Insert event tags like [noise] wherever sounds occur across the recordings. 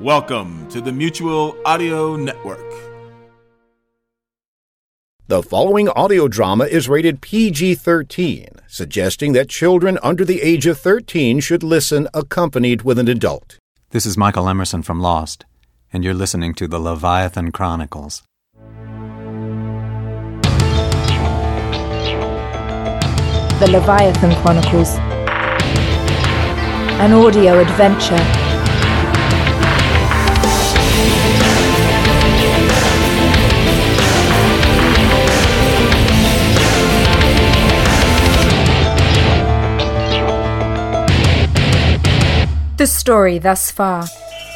Welcome to the Mutual Audio Network. The following audio drama is rated PG 13, suggesting that children under the age of 13 should listen accompanied with an adult. This is Michael Emerson from Lost, and you're listening to the Leviathan Chronicles. The Leviathan Chronicles, an audio adventure The story thus far.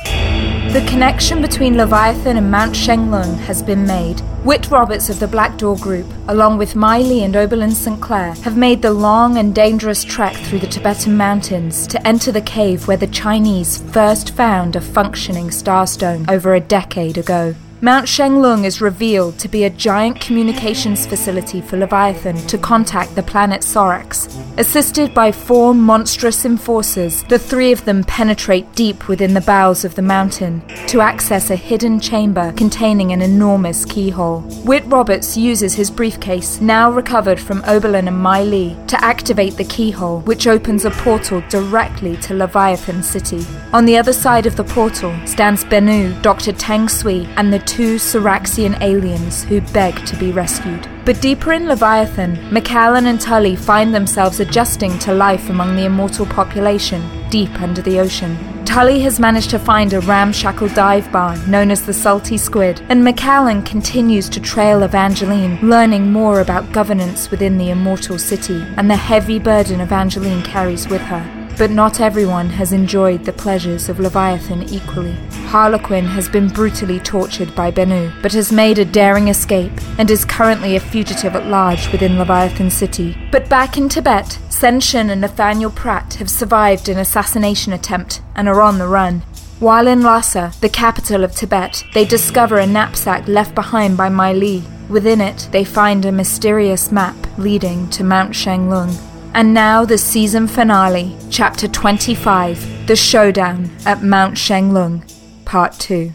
The connection between Leviathan and Mount Shenglung has been made. Whit Roberts of the Black Door Group, along with Mai Li and Oberlin St. Clair, have made the long and dangerous trek through the Tibetan mountains to enter the cave where the Chinese first found a functioning starstone over a decade ago. Mount Shenglung is revealed to be a giant communications facility for Leviathan to contact the planet Sorax. Assisted by four monstrous enforcers, the three of them penetrate deep within the bowels of the mountain to access a hidden chamber containing an enormous keyhole. Whit Roberts uses his briefcase, now recovered from Oberlin and Mai Li, to activate the keyhole, which opens a portal directly to Leviathan City. On the other side of the portal stands Bennu, Dr. Tang Sui, and the two Soraxian aliens who beg to be rescued. But deeper in Leviathan, Macallan and Tully find themselves adjusting to life among the immortal population, deep under the ocean. Tully has managed to find a ramshackle dive bar known as the Salty Squid, and Macallan continues to trail Evangeline, learning more about governance within the immortal city and the heavy burden Evangeline carries with her. But not everyone has enjoyed the pleasures of Leviathan equally. Harlequin has been brutally tortured by Bennu, but has made a daring escape and is currently a fugitive at large within Leviathan City. But back in Tibet, Senshin and Nathaniel Pratt have survived an assassination attempt and are on the run. While in Lhasa, the capital of Tibet, they discover a knapsack left behind by Mai Li. Within it, they find a mysterious map leading to Mount Shenglung. And now the season finale, chapter 25 The Showdown at Mount Shenglung, part 2.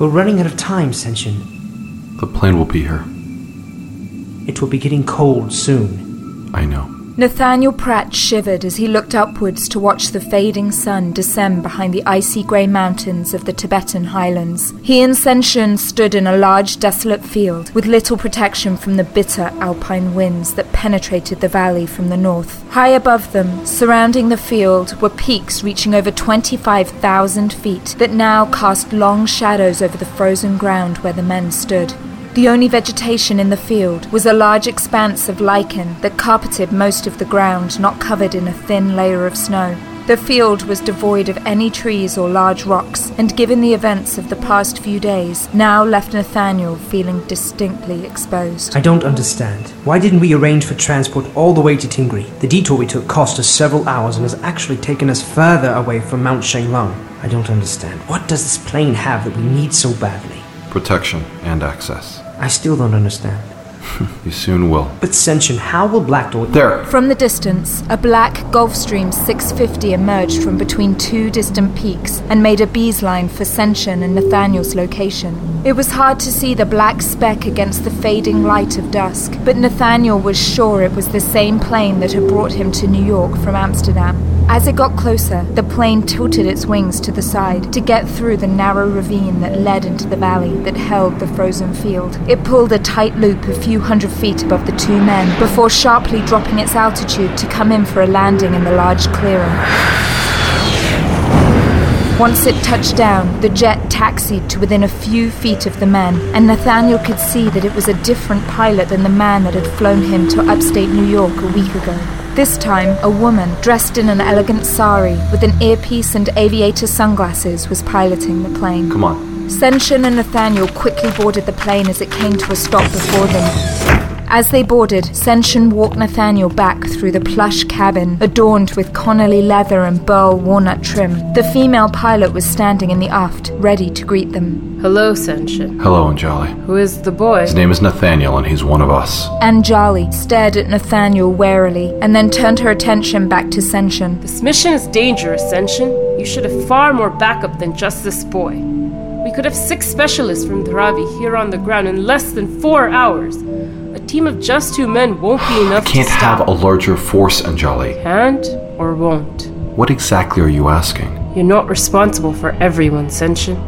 We're running out of time, Senshin. The plane will be here. It will be getting cold soon. I know. Nathaniel Pratt shivered as he looked upwards to watch the fading sun descend behind the icy grey mountains of the Tibetan highlands. He and Senshin stood in a large desolate field with little protection from the bitter alpine winds that penetrated the valley from the north. High above them, surrounding the field, were peaks reaching over 25,000 feet that now cast long shadows over the frozen ground where the men stood. The only vegetation in the field was a large expanse of lichen that carpeted most of the ground, not covered in a thin layer of snow. The field was devoid of any trees or large rocks, and given the events of the past few days, now left Nathaniel feeling distinctly exposed. I don't understand. Why didn't we arrange for transport all the way to Tingri? The detour we took cost us several hours and has actually taken us further away from Mount Shenglong. I don't understand. What does this plane have that we need so badly? Protection and access. I still don't understand. [laughs] you soon will. But Senshin, how will Black Door... There! From the distance, a black Gulfstream 650 emerged from between two distant peaks and made a bee's line for Senshin and Nathaniel's location. It was hard to see the black speck against the fading light of dusk, but Nathaniel was sure it was the same plane that had brought him to New York from Amsterdam. As it got closer, the plane tilted its wings to the side to get through the narrow ravine that led into the valley that held the frozen field. It pulled a tight loop a few hundred feet above the two men before sharply dropping its altitude to come in for a landing in the large clearing. Once it touched down, the jet taxied to within a few feet of the men, and Nathaniel could see that it was a different pilot than the man that had flown him to upstate New York a week ago. This time, a woman, dressed in an elegant sari, with an earpiece and aviator sunglasses, was piloting the plane. Come on. Senshin and Nathaniel quickly boarded the plane as it came to a stop before them. As they boarded, Senshin walked Nathaniel back through the plush cabin, adorned with Connolly leather and burl walnut trim. The female pilot was standing in the aft, ready to greet them. Hello, Senshin. Hello, Anjali. Who is the boy? His name is Nathaniel, and he's one of us. Anjali stared at Nathaniel warily and then turned her attention back to Senshin. This mission is dangerous, Senshin. You should have far more backup than just this boy. We could have six specialists from Dharavi here on the ground in less than four hours. A team of just two men won't be enough I Can't have a larger force, Anjali. Can't or won't. What exactly are you asking? You're not responsible for everyone, Senshin.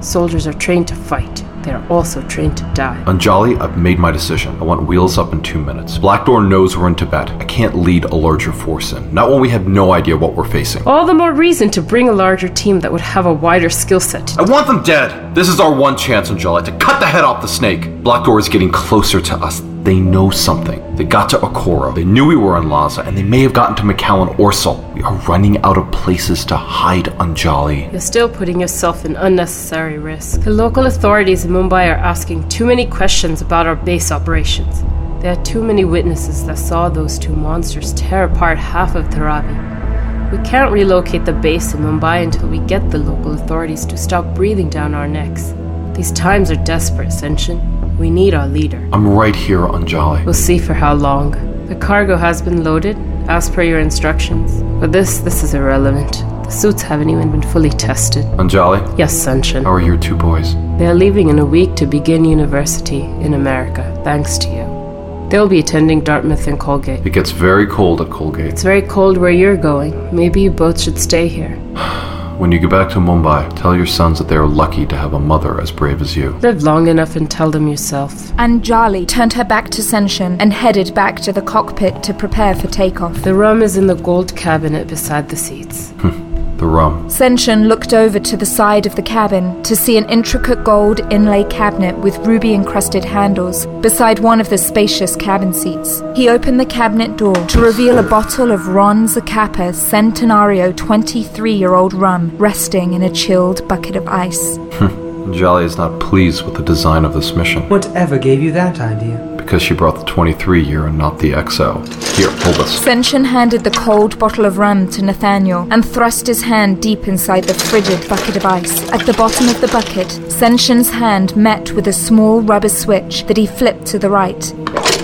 Soldiers are trained to fight. They are also trained to die. Anjali, I've made my decision. I want wheels up in two minutes. Black Door knows we're in Tibet. I can't lead a larger force in. Not when we have no idea what we're facing. All the more reason to bring a larger team that would have a wider skill set. I want them dead! This is our one chance, Anjali, to cut the head off the snake. Black Door is getting closer to us. They know something. They got to Okoro. They knew we were in Lhasa, and they may have gotten to Macau and Orsal. We are running out of places to hide Anjali. You're still putting yourself in unnecessary risk. The local authorities in Mumbai are asking too many questions about our base operations. There are too many witnesses that saw those two monsters tear apart half of Dharavi. We can't relocate the base in Mumbai until we get the local authorities to stop breathing down our necks. These times are desperate, Senshin. We need our leader. I'm right here, Anjali. We'll see for how long. The cargo has been loaded, as per your instructions. But this, this is irrelevant. The suits haven't even been fully tested. Anjali, Yes, Senshin. how are your two boys? They are leaving in a week to begin university in America, thanks to you. They'll be attending Dartmouth and Colgate. It gets very cold at Colgate. It's very cold where you're going. Maybe you both should stay here. [sighs] [sighs] When you get back to Mumbai, tell your sons that they are lucky to have a mother as brave as you. Live long enough and tell them yourself. Anjali turned her back to Senshin and headed back to the cockpit to prepare for takeoff. The rum is in the gold cabinet beside the seats. Hmm. The rum. Senshin looked over to the side of the cabin to see an intricate gold inlay cabinet with ruby encrusted handles beside one of the spacious cabin seats. He opened the cabinet door to reveal a bottle of Ron Zacapa Centenario 23 year old rum resting in a chilled bucket of ice. Hmm. Anjali is not pleased with the design of this mission Whatever gave you that idea? Because she brought the 23 year and not the XO. Here, hold this. Senshin handed the cold bottle of rum to Nathaniel and thrust his hand deep inside the frigid bucket of ice. At the bottom of the bucket, Senshin's hand met with a small rubber switch that he flipped to the right.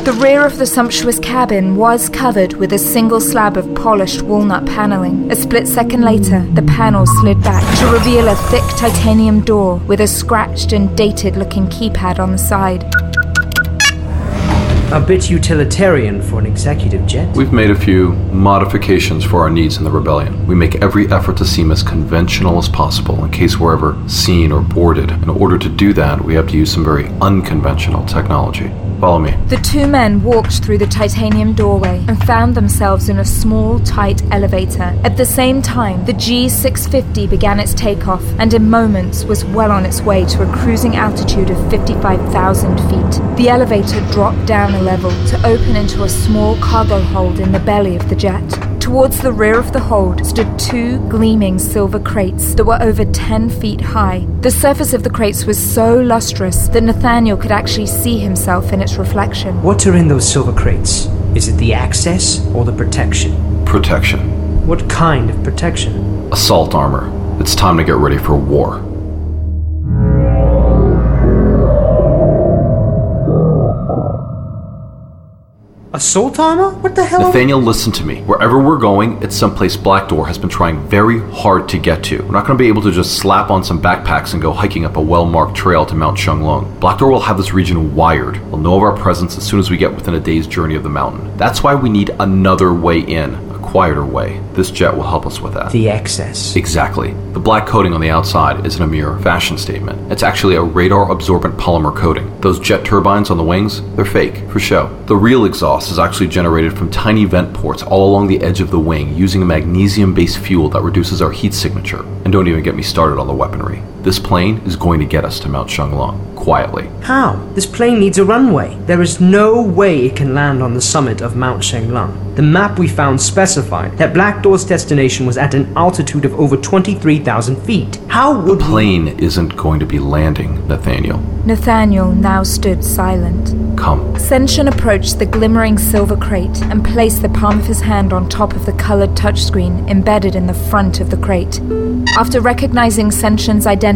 The rear of the sumptuous cabin was covered with a single slab of polished walnut paneling. A split second later, the panel slid back to reveal a thick titanium door with a scratched and dated looking keypad on the side. A bit utilitarian for an executive jet. We've made a few modifications for our needs in the rebellion. We make every effort to seem as conventional as possible in case we're ever seen or boarded. In order to do that, we have to use some very unconventional technology. Follow me. The two men walked through the titanium doorway and found themselves in a small, tight elevator. At the same time, the G 650 began its takeoff and in moments was well on its way to a cruising altitude of 55,000 feet. The elevator dropped down a level to open into a small cargo hold in the belly of the jet. Towards the rear of the hold stood two gleaming silver crates that were over 10 feet high. The surface of the crates was so lustrous that Nathaniel could actually see himself in its reflection. What are in those silver crates? Is it the access or the protection? Protection. What kind of protection? Assault armor. It's time to get ready for war. Assault armor? What the hell? Nathaniel, listen to me. Wherever we're going, it's someplace Black Door has been trying very hard to get to. We're not going to be able to just slap on some backpacks and go hiking up a well marked trail to Mount Shenglong. Black Door will have this region wired. We'll know of our presence as soon as we get within a day's journey of the mountain. That's why we need another way in. Quieter way. This jet will help us with that. The excess. Exactly. The black coating on the outside isn't a mere fashion statement. It's actually a radar absorbent polymer coating. Those jet turbines on the wings, they're fake, for show. The real exhaust is actually generated from tiny vent ports all along the edge of the wing using a magnesium based fuel that reduces our heat signature. And don't even get me started on the weaponry. This plane is going to get us to Mount Shanglong, quietly. How? This plane needs a runway. There is no way it can land on the summit of Mount Shenglong. The map we found specified that Black Door's destination was at an altitude of over 23,000 feet. How would The plane isn't going to be landing, Nathaniel. Nathaniel now stood silent. Come. Senshin approached the glimmering silver crate and placed the palm of his hand on top of the colored touchscreen embedded in the front of the crate. After recognizing Senshin's identity,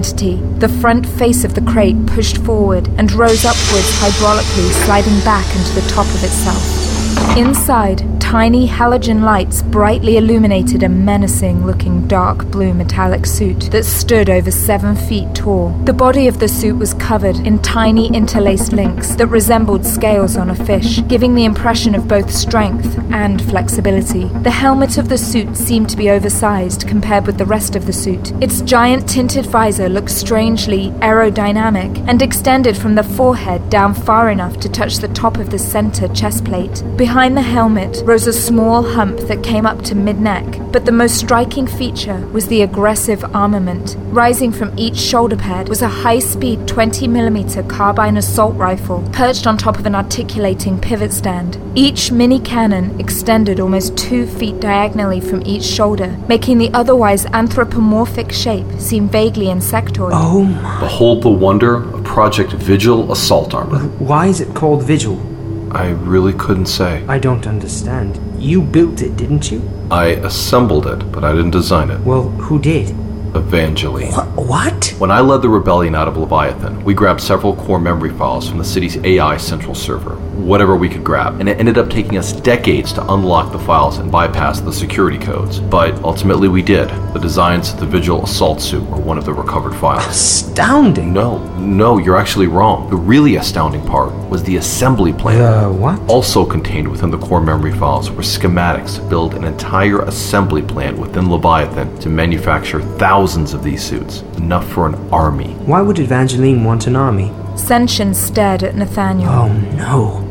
the front face of the crate pushed forward and rose upwards hydraulically, sliding back into the top of itself. Inside, tiny halogen lights brightly illuminated a menacing looking dark blue metallic suit that stood over seven feet tall. The body of the suit was covered in tiny interlaced links that resembled scales on a fish, giving the impression of both strength and flexibility. The helmet of the suit seemed to be oversized compared with the rest of the suit. Its giant tinted visor looked strangely aerodynamic and extended from the forehead down far enough to touch the top of the center chest plate. Behind the helmet rose a small hump that came up to mid neck, but the most striking feature was the aggressive armament. Rising from each shoulder pad was a high speed 20mm carbine assault rifle perched on top of an articulating pivot stand. Each mini cannon extended almost two feet diagonally from each shoulder, making the otherwise anthropomorphic shape seem vaguely insectoid. Oh my. Behold the wonder of Project Vigil assault armor. Why is it called Vigil? I really couldn't say. I don't understand. You built it, didn't you? I assembled it, but I didn't design it. Well, who did? Evangeline. What? When I led the rebellion out of Leviathan, we grabbed several core memory files from the city's AI central server, whatever we could grab, and it ended up taking us decades to unlock the files and bypass the security codes. But ultimately we did. The designs of the Vigil assault suit were one of the recovered files. Astounding. No, no, you're actually wrong. The really astounding part was the assembly plan. Uh, what? Also contained within the core memory files were schematics to build an entire assembly plant within Leviathan to manufacture thousands of these suits, enough for an army. Why would Evangeline want an army? Senshin stared at Nathaniel. Oh no.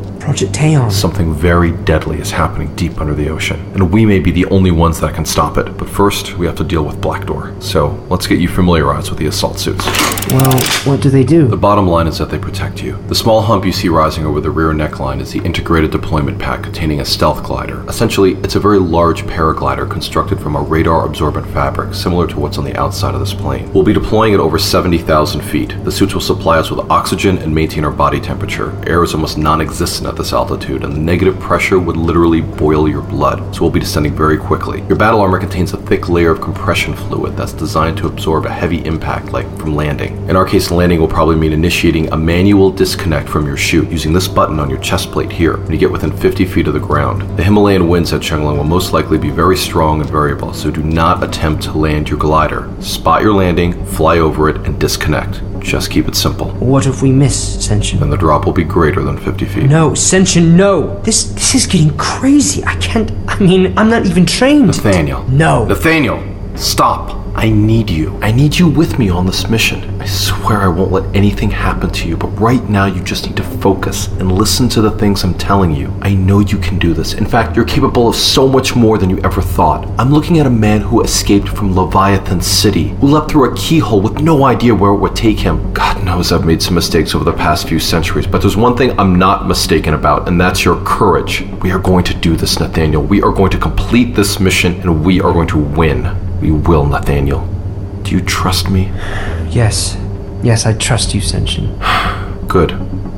Something very deadly is happening deep under the ocean, and we may be the only ones that can stop it. But first, we have to deal with Black Door. So let's get you familiarized with the assault suits. Well, what do they do? The bottom line is that they protect you. The small hump you see rising over the rear neckline is the integrated deployment pack containing a stealth glider. Essentially, it's a very large paraglider constructed from a radar absorbent fabric similar to what's on the outside of this plane. We'll be deploying at over 70,000 feet. The suits will supply us with oxygen and maintain our body temperature. Air is almost non existent at this altitude, and the negative pressure would literally boil your blood, so we'll be descending very quickly. Your battle armor contains a thick layer of compression fluid that's designed to absorb a heavy impact, like from landing. In our case, landing will probably mean initiating a manual disconnect from your chute using this button on your chest plate here when you get within 50 feet of the ground. The Himalayan winds at Chenglong will most likely be very strong and variable, so do not attempt to land your glider. Spot your landing, fly over it, and disconnect. Just keep it simple. What if we miss, Senshin? Then the drop will be greater than 50 feet. No, Senshin, no. This this is getting crazy. I can't. I mean, I'm not even trained. Nathaniel. No. Nathaniel, stop. I need you. I need you with me on this mission. I swear I won't let anything happen to you, but right now you just need to focus and listen to the things I'm telling you. I know you can do this. In fact, you're capable of so much more than you ever thought. I'm looking at a man who escaped from Leviathan City, who leapt through a keyhole with no idea where it would take him. God knows I've made some mistakes over the past few centuries, but there's one thing I'm not mistaken about, and that's your courage. We are going to do this, Nathaniel. We are going to complete this mission, and we are going to win. We will, Nathaniel. Do you trust me? Yes. Yes, I trust you, Senshin. [sighs] Good,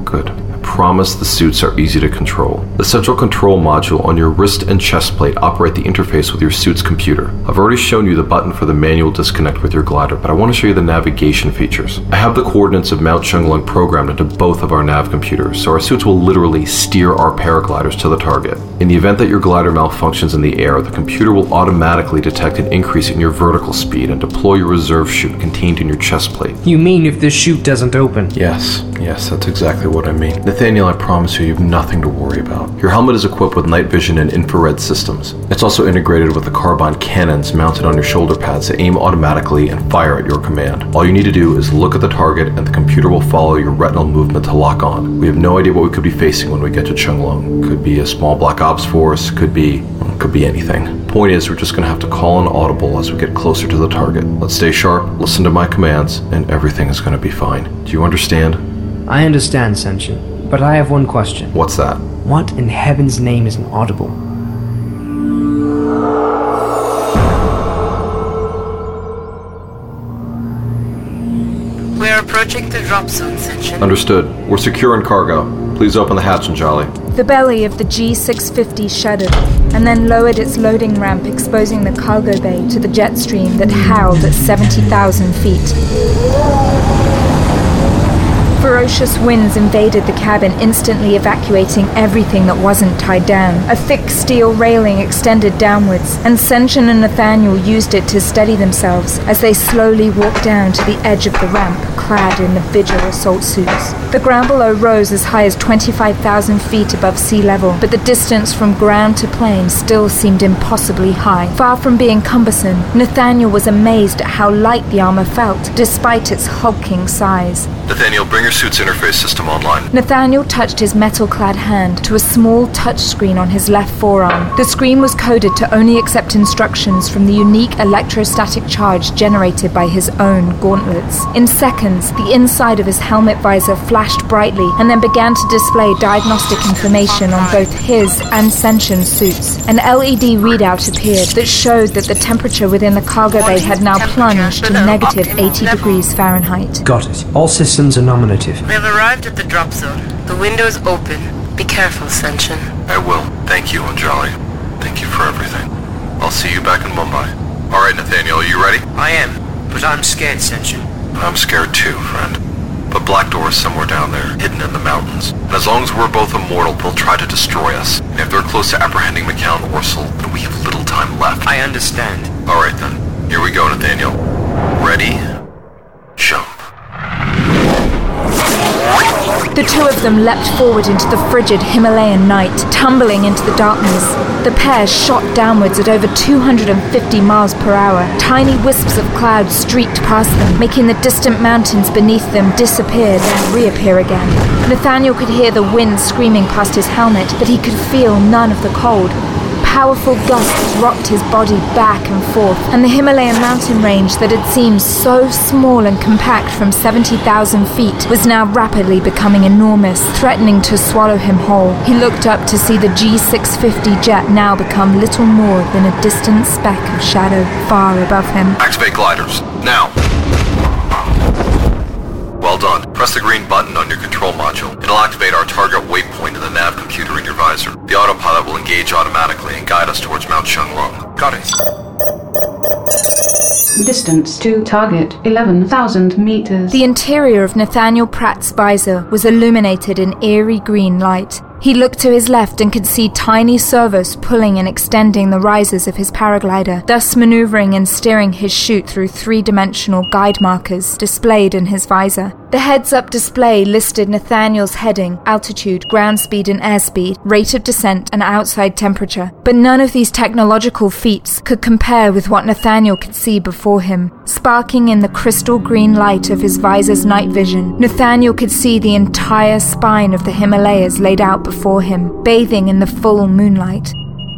good. I promise the suits are easy to control. The central control module on your wrist and chest plate operate the interface with your suit's computer. I've already shown you the button for the manual disconnect with your glider, but I want to show you the navigation features. I have the coordinates of Mount Chunglung programmed into both of our nav computers, so our suits will literally steer our paragliders to the target. In the event that your glider malfunctions in the air, the computer will automatically detect an increase in your vertical speed and deploy your reserve chute contained in your chest plate. You mean if this chute doesn't open? Yes, yes, that's exactly what I mean. Nathaniel, I promise you, you have nothing to worry about. Your helmet is equipped with night vision and infrared systems. It's also integrated with the carbine cannons mounted on your shoulder pads to aim automatically and fire at your command. All you need to do is look at the target, and the computer will follow your retinal movement to lock on. We have no idea what we could be facing when we get to Chunglong. Could be a small black ops force, could be could be anything. Point is, we're just gonna have to call an audible as we get closer to the target. Let's stay sharp, listen to my commands, and everything is gonna be fine. Do you understand? I understand, Senshin, but I have one question. What's that? What in heaven's name is an audible? We're approaching the drop zone, Senshin. Understood. We're secure in cargo. Please open the hatch, Anjali. The belly of the G650 shuddered and then lowered its loading ramp, exposing the cargo bay to the jet stream that howled at 70,000 feet. Ferocious winds invaded the cabin, instantly evacuating everything that wasn't tied down. A thick steel railing extended downwards, and Senshin and Nathaniel used it to steady themselves as they slowly walked down to the edge of the ramp, clad in the Vigil assault suits. The ground below rose as high as 25,000 feet above sea level, but the distance from ground to plane still seemed impossibly high. Far from being cumbersome, Nathaniel was amazed at how light the armor felt, despite its hulking size. Nathaniel, bring your suit's interface system online. Nathaniel touched his metal clad hand to a small touchscreen on his left forearm. The screen was coded to only accept instructions from the unique electrostatic charge generated by his own gauntlets. In seconds, the inside of his helmet visor flashed brightly and then began to display diagnostic information on both his and Senshin's suits. An LED readout appeared that showed that the temperature within the cargo bay had now plunged to negative 80 degrees Fahrenheit. Got it. All systems are nominative. We have arrived at the drop zone. The window's open. Be careful, Senshin. I will. Thank you, Anjali. Thank you for everything. I'll see you back in Mumbai. All right, Nathaniel, are you ready? I am, but I'm scared, Senshin. I'm scared too, friend. But Black Door is somewhere down there, hidden in the mountains. And as long as we're both immortal, they'll try to destroy us. And if they're close to apprehending McCown Orsel, then we have little time left. I understand. All right then. Here we go, Nathaniel. Ready? Jump. The two of them leapt forward into the frigid Himalayan night, tumbling into the darkness. The pair shot downwards at over 250 miles per hour. Tiny wisps of cloud streaked past them, making the distant mountains beneath them disappear, then reappear again. Nathaniel could hear the wind screaming past his helmet, but he could feel none of the cold. Powerful gusts rocked his body back and forth, and the Himalayan mountain range that had seemed so small and compact from 70,000 feet was now rapidly becoming enormous, threatening to swallow him whole. He looked up to see the G650 jet now become little more than a distant speck of shadow far above him. Activate gliders. Now. Well done. Press the green button on your control module. It'll activate our target waypoint in the nav computer in your visor. The autopilot will engage automatically and guide us towards Mount Chunglong. Got it. Distance to target 11,000 meters. The interior of Nathaniel Pratt's visor was illuminated in eerie green light. He looked to his left and could see tiny servos pulling and extending the risers of his paraglider, thus maneuvering and steering his chute through three dimensional guide markers displayed in his visor. The heads up display listed Nathaniel's heading, altitude, ground speed and airspeed, rate of descent, and outside temperature. But none of these technological feats could compare with what Nathaniel could see before him. Sparking in the crystal green light of his visor's night vision, Nathaniel could see the entire spine of the Himalayas laid out before him, bathing in the full moonlight.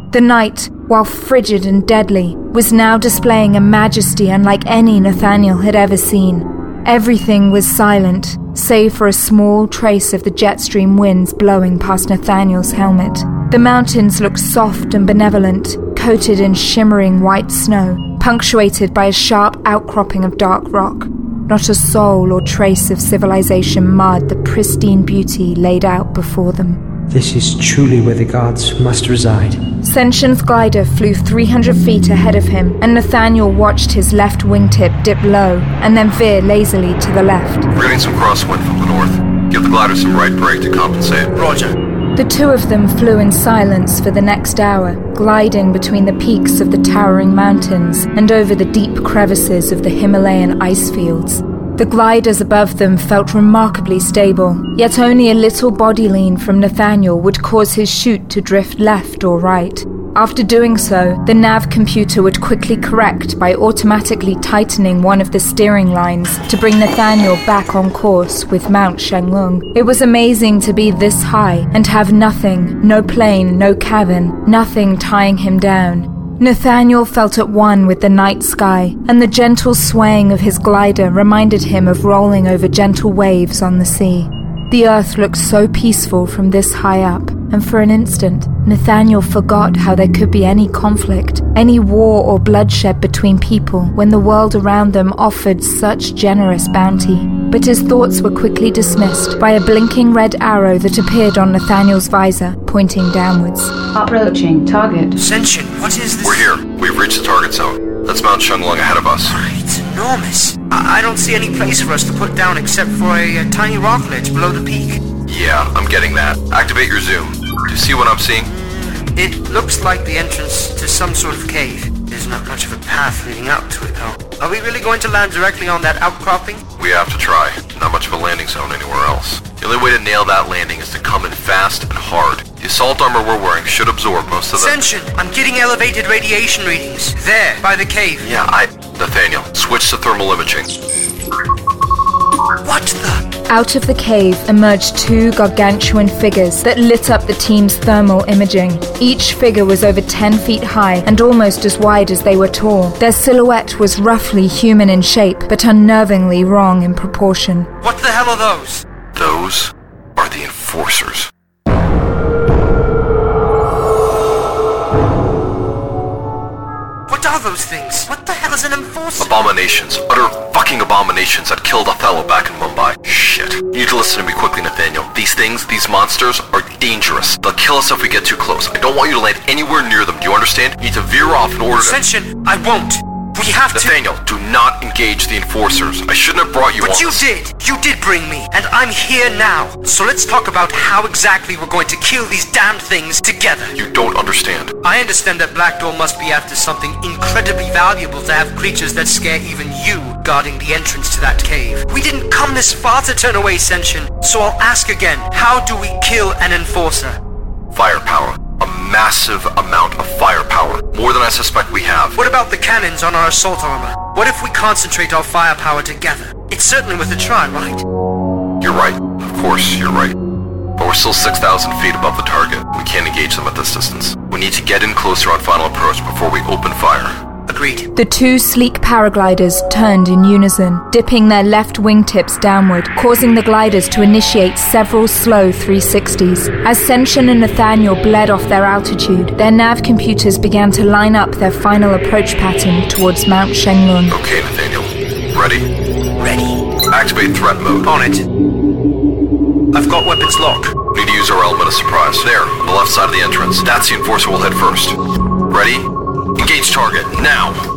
The night, while frigid and deadly, was now displaying a majesty unlike any Nathaniel had ever seen. Everything was silent, save for a small trace of the jet stream winds blowing past Nathaniel's helmet. The mountains looked soft and benevolent, coated in shimmering white snow, punctuated by a sharp outcropping of dark rock. Not a soul or trace of civilization marred the pristine beauty laid out before them. This is truly where the gods must reside. Senshin's glider flew 300 feet ahead of him, and Nathaniel watched his left wingtip dip low and then veer lazily to the left. We're getting some crosswind from the north. Give the glider some right brake to compensate. Roger. The two of them flew in silence for the next hour, gliding between the peaks of the towering mountains and over the deep crevices of the Himalayan ice fields. The gliders above them felt remarkably stable, yet only a little body lean from Nathaniel would cause his chute to drift left or right. After doing so, the nav computer would quickly correct by automatically tightening one of the steering lines to bring Nathaniel back on course with Mount Shenglong. It was amazing to be this high and have nothing, no plane, no cabin, nothing tying him down. Nathaniel felt at one with the night sky, and the gentle swaying of his glider reminded him of rolling over gentle waves on the sea. The earth looked so peaceful from this high up, and for an instant, Nathaniel forgot how there could be any conflict, any war or bloodshed between people when the world around them offered such generous bounty. But his thoughts were quickly dismissed by a blinking red arrow that appeared on Nathaniel's visor, pointing downwards. Approaching target. Senshin, what is this? We're here. We've reached the target zone. That's Mount Shenglong ahead of us. Enormous. I, I don't see any place for us to put down except for a, a tiny rock ledge below the peak. Yeah, I'm getting that. Activate your zoom. Do you see what I'm seeing? It looks like the entrance to some sort of cave. There's not much of a path leading up to it, though. Are we really going to land directly on that outcropping? We have to try. Not much of a landing zone anywhere else. The only way to nail that landing is to come in fast and hard. The assault armor we're wearing should absorb most of the... Senshin! I'm getting elevated radiation readings. There, by the cave. Yeah, I... Nathaniel, switch to thermal imaging. What the? Out of the cave emerged two gargantuan figures that lit up the team's thermal imaging. Each figure was over 10 feet high and almost as wide as they were tall. Their silhouette was roughly human in shape, but unnervingly wrong in proportion. What the hell are those? Those are the enforcers. Those things? What the hell is an enforcer? Abominations. Utter fucking abominations that killed Othello back in Mumbai. Shit. You need to listen to me quickly, Nathaniel. These things, these monsters, are dangerous. They'll kill us if we get too close. I don't want you to land anywhere near them. Do you understand? You need to veer off in order to... Senshin, I won't. We have to Nathaniel, do not engage the enforcers. I shouldn't have brought you But on you did. You did bring me. And I'm here now. So let's talk about how exactly we're going to kill these damned things together. You don't understand. I understand that Black Door must be after something incredibly valuable to have creatures that scare even you guarding the entrance to that cave. We didn't come this far to turn away Senshin, so I'll ask again, how do we kill an enforcer? Firepower. A massive amount of firepower. More than I suspect we have. What about the cannons on our assault armor? What if we concentrate our firepower together? It's certainly worth a try, right? You're right. Of course, you're right. But we're still 6,000 feet above the target. We can't engage them at this distance. We need to get in closer on final approach before we open fire. Agreed. The two sleek paragliders turned in unison, dipping their left wingtips downward, causing the gliders to initiate several slow 360s. As Senshin and Nathaniel bled off their altitude, their nav computers began to line up their final approach pattern towards Mount Shenglong. Okay, Nathaniel. Ready? Ready. Activate threat mode. On it. I've got weapons locked. Need to use our element of surprise. There, on the left side of the entrance. That's the enforcer we'll head first. Ready? Engage target, now!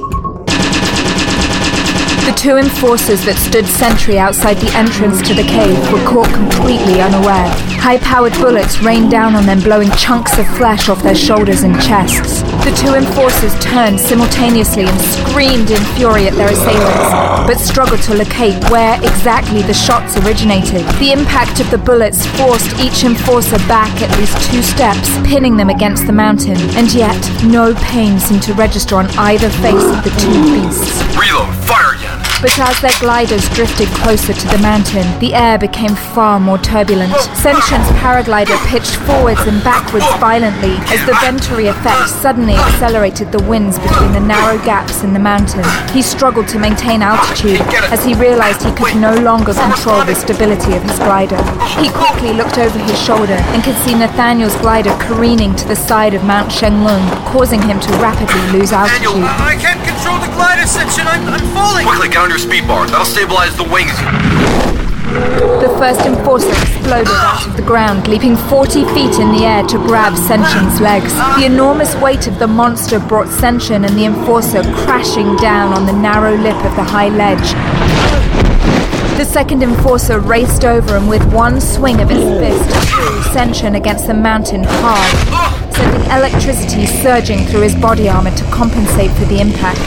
Two enforcers that stood sentry outside the entrance to the cave were caught completely unaware. High powered bullets rained down on them, blowing chunks of flesh off their shoulders and chests. The two enforcers turned simultaneously and screamed in fury at their assailants, but struggled to locate where exactly the shots originated. The impact of the bullets forced each enforcer back at least two steps, pinning them against the mountain, and yet no pain seemed to register on either face of the two beasts. Reload, fire! But as their gliders drifted closer to the mountain, the air became far more turbulent. Senshin's paraglider pitched forwards and backwards violently as the Venturi effect suddenly accelerated the winds between the narrow gaps in the mountain. He struggled to maintain altitude as he realized he could no longer control the stability of his glider. He quickly looked over his shoulder and could see Nathaniel's glider careening to the side of Mount Shenglong, causing him to rapidly lose altitude. I can't control the glider, Senshin. I'm, I'm falling. Quickly, get on your speed bar. That'll stabilize the wings. The first enforcer exploded out of the ground, leaping 40 feet in the air to grab Senshin's legs. The enormous weight of the monster brought Senshin and the enforcer crashing down on the narrow lip of the high ledge. The second enforcer raced over and with one swing of its fist threw Senshin against the mountain hard, sending electricity surging through his body armor to compensate for the impact.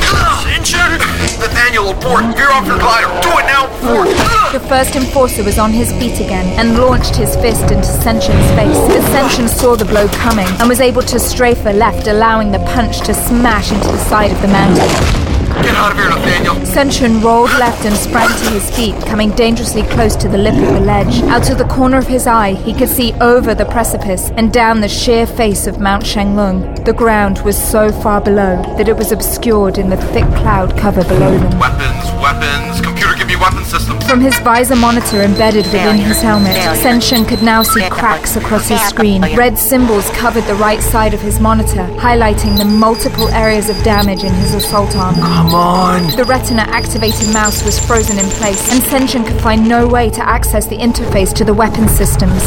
Abort! Off your glider! Do it now! Abort! The first enforcer was on his feet again and launched his fist into Senshin's face. Senshin saw the blow coming and was able to strafe a left, allowing the punch to smash into the side of the mountain. Get out of here, Nathaniel! Senshin rolled left and sprang to his feet, coming dangerously close to the lip of the ledge. Out of the corner of his eye, he could see over the precipice and down the sheer face of Mount Shenglong. The ground was so far below that it was obscured in the thick cloud cover below them. Weapons, weapons! Computer, give me weapon systems! From his visor monitor embedded within his helmet, Senshin could now see cracks across his screen. Red symbols covered the right side of his monitor, highlighting the multiple areas of damage in his assault armor. Come on! The retina activated mouse was frozen in place, and Senshin could find no way to access the interface to the weapon systems.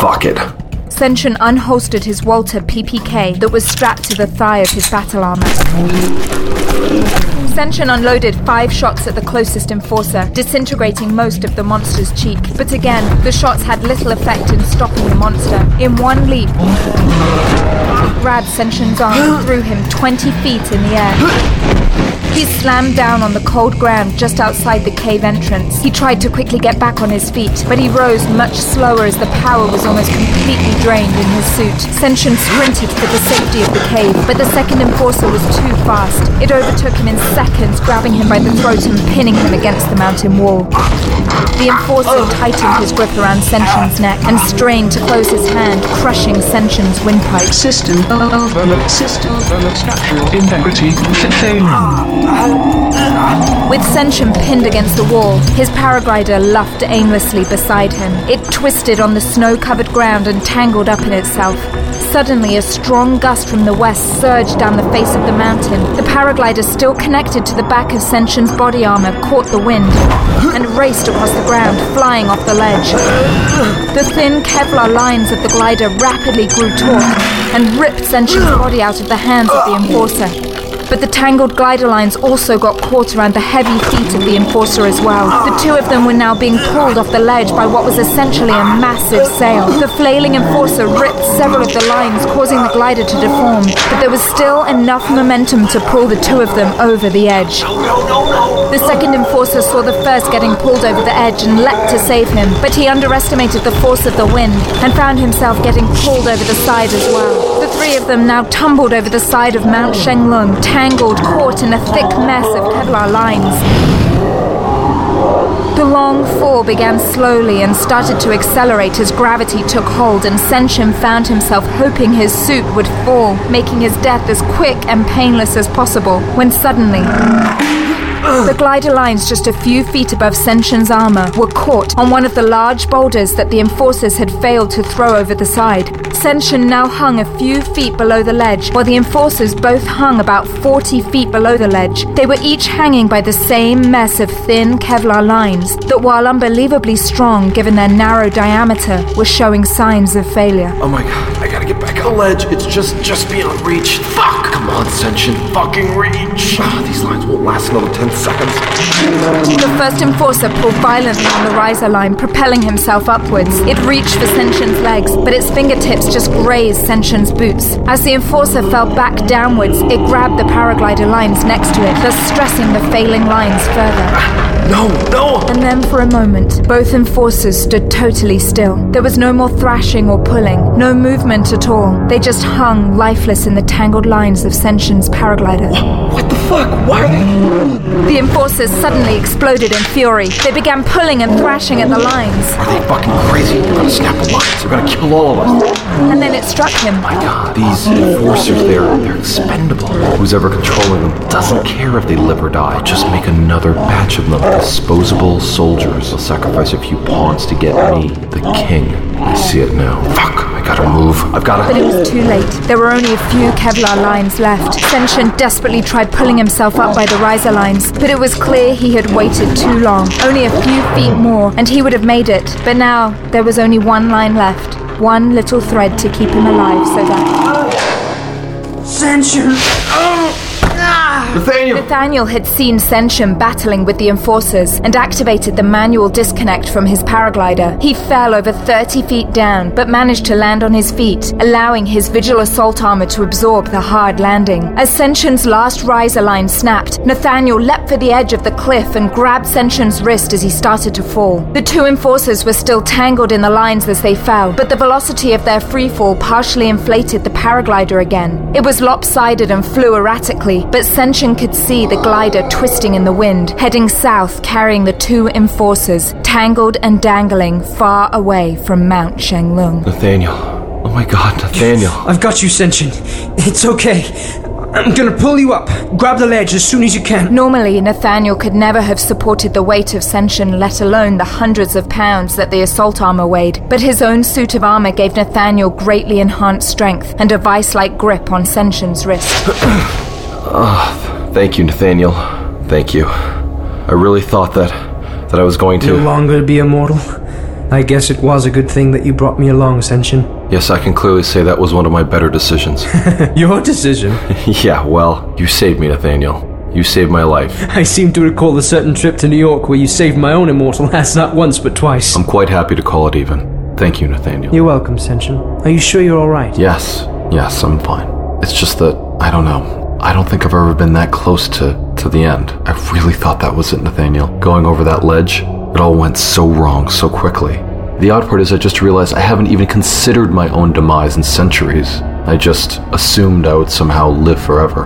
Fuck it. Senshin unholstered his Walther PPK that was strapped to the thigh of his battle armor. Senshin unloaded five shots at the closest enforcer, disintegrating most of the monster's cheek. But again, the shots had little effect in stopping the monster. In one leap, grabbed Senshin's arm threw him 20 feet in the air. He slammed down on the cold ground just outside the cave entrance. He tried to quickly get back on his feet, but he rose much slower as the power was almost completely drained in his suit. Senshin sprinted for the safety of the cave, but the second enforcer was too fast. It overtook him in seconds, grabbing him by the throat and pinning him against the mountain wall. The enforcer oh. tightened his grip around Senshin's neck and strained to close his hand, crushing Senshin's windpipe. System overload. System overload. Structural integrity failing. With Senshin pinned against the wall, his paraglider luffed aimlessly beside him. It twisted on the snow covered ground and tangled up in itself. Suddenly, a strong gust from the west surged down the face of the mountain. The paraglider, still connected to the back of Senshin's body armor, caught the wind and raced across the ground, flying off the ledge. The thin Kevlar lines of the glider rapidly grew taut and ripped Senshin's body out of the hands of the enforcer. But the tangled glider lines also got caught around the heavy feet of the enforcer as well. The two of them were now being pulled off the ledge by what was essentially a massive sail. The flailing enforcer ripped several of the lines, causing the glider to deform, but there was still enough momentum to pull the two of them over the edge. The second enforcer saw the first getting pulled over the edge and leapt to save him, but he underestimated the force of the wind and found himself getting pulled over the side as well. The three of them now tumbled over the side of Mount Shenglong, tangled, caught in a thick mess of Kevlar lines. The long fall began slowly and started to accelerate as gravity took hold, and Senshin found himself hoping his suit would fall, making his death as quick and painless as possible, when suddenly. The glider lines just a few feet above Senshin's armor were caught on one of the large boulders that the enforcers had failed to throw over the side. Senshin now hung a few feet below the ledge, while the enforcers both hung about 40 feet below the ledge. They were each hanging by the same mess of thin Kevlar lines that, while unbelievably strong given their narrow diameter, were showing signs of failure. Oh my god, I gotta get back on the ledge. It's just just beyond reach. Fuck! Come on, Senshin. Fucking reach. Ah, these lines won't last another 10 seconds. The first enforcer pulled violently on the riser line, propelling himself upwards. It reached for Senshin's legs, but its fingertips just grazed Senshin's boots. As the enforcer fell back downwards, it grabbed the paraglider lines next to it, thus stressing the failing lines further. No, no! And then for a moment, both enforcers stood totally still. There was no more thrashing or pulling, no movement at all. They just hung lifeless in the tangled lines of Senshin's paraglider. What the fuck? Why are they. The enforcers suddenly exploded in fury. They began pulling and thrashing at the lines. Are they fucking crazy? They're gonna snap the lines. They're gonna kill all of us. And then it struck him. My god, these enforcers, they're, they're expendable. Who's ever controlling them doesn't care if they live or die. Just make another batch of them. Disposable soldiers. They'll sacrifice a few pawns to get me, the king. I see it now. Fuck, gotta move. I've gotta. But it was too late. There were only a few Kevlar lines left. Senshin desperately tried pulling himself up by the riser lines, but it was clear he had waited too long. Only a few feet more, and he would have made it. But now, there was only one line left. One little thread to keep him alive so that. Senshin! Nathaniel! Nathaniel had seen Senshin battling with the enforcers and activated the manual disconnect from his paraglider. He fell over 30 feet down, but managed to land on his feet, allowing his Vigil assault armor to absorb the hard landing. As Senshin's last riser line snapped, Nathaniel leapt for the edge of the cliff and grabbed Senshin's wrist as he started to fall. The two enforcers were still tangled in the lines as they fell, but the velocity of their freefall partially inflated the paraglider again. It was lopsided and flew erratically, but Senshin could see the glider twisting in the wind, heading south, carrying the two enforcers, tangled and dangling far away from Mount Shenglong. Nathaniel. Oh my god, Nathaniel. I've got you, Senshin. It's okay. I'm gonna pull you up. Grab the ledge as soon as you can. Normally, Nathaniel could never have supported the weight of Senshin, let alone the hundreds of pounds that the assault armor weighed. But his own suit of armor gave Nathaniel greatly enhanced strength and a vice like grip on Senshin's wrist. [clears throat] Ah, thank you, Nathaniel. Thank you. I really thought that that I was going to No longer be immortal. I guess it was a good thing that you brought me along, Senshin. Yes, I can clearly say that was one of my better decisions. [laughs] Your decision. [laughs] yeah, well, you saved me, Nathaniel. You saved my life. I seem to recall a certain trip to New York where you saved my own immortal ass not once but twice. I'm quite happy to call it even. Thank you, Nathaniel. You're welcome, Senshin. Are you sure you're alright? Yes, yes, I'm fine. It's just that I don't know. I don't think I've ever been that close to to the end. I really thought that was it, Nathaniel. Going over that ledge, it all went so wrong so quickly. The odd part is I just realized I haven't even considered my own demise in centuries. I just assumed I would somehow live forever.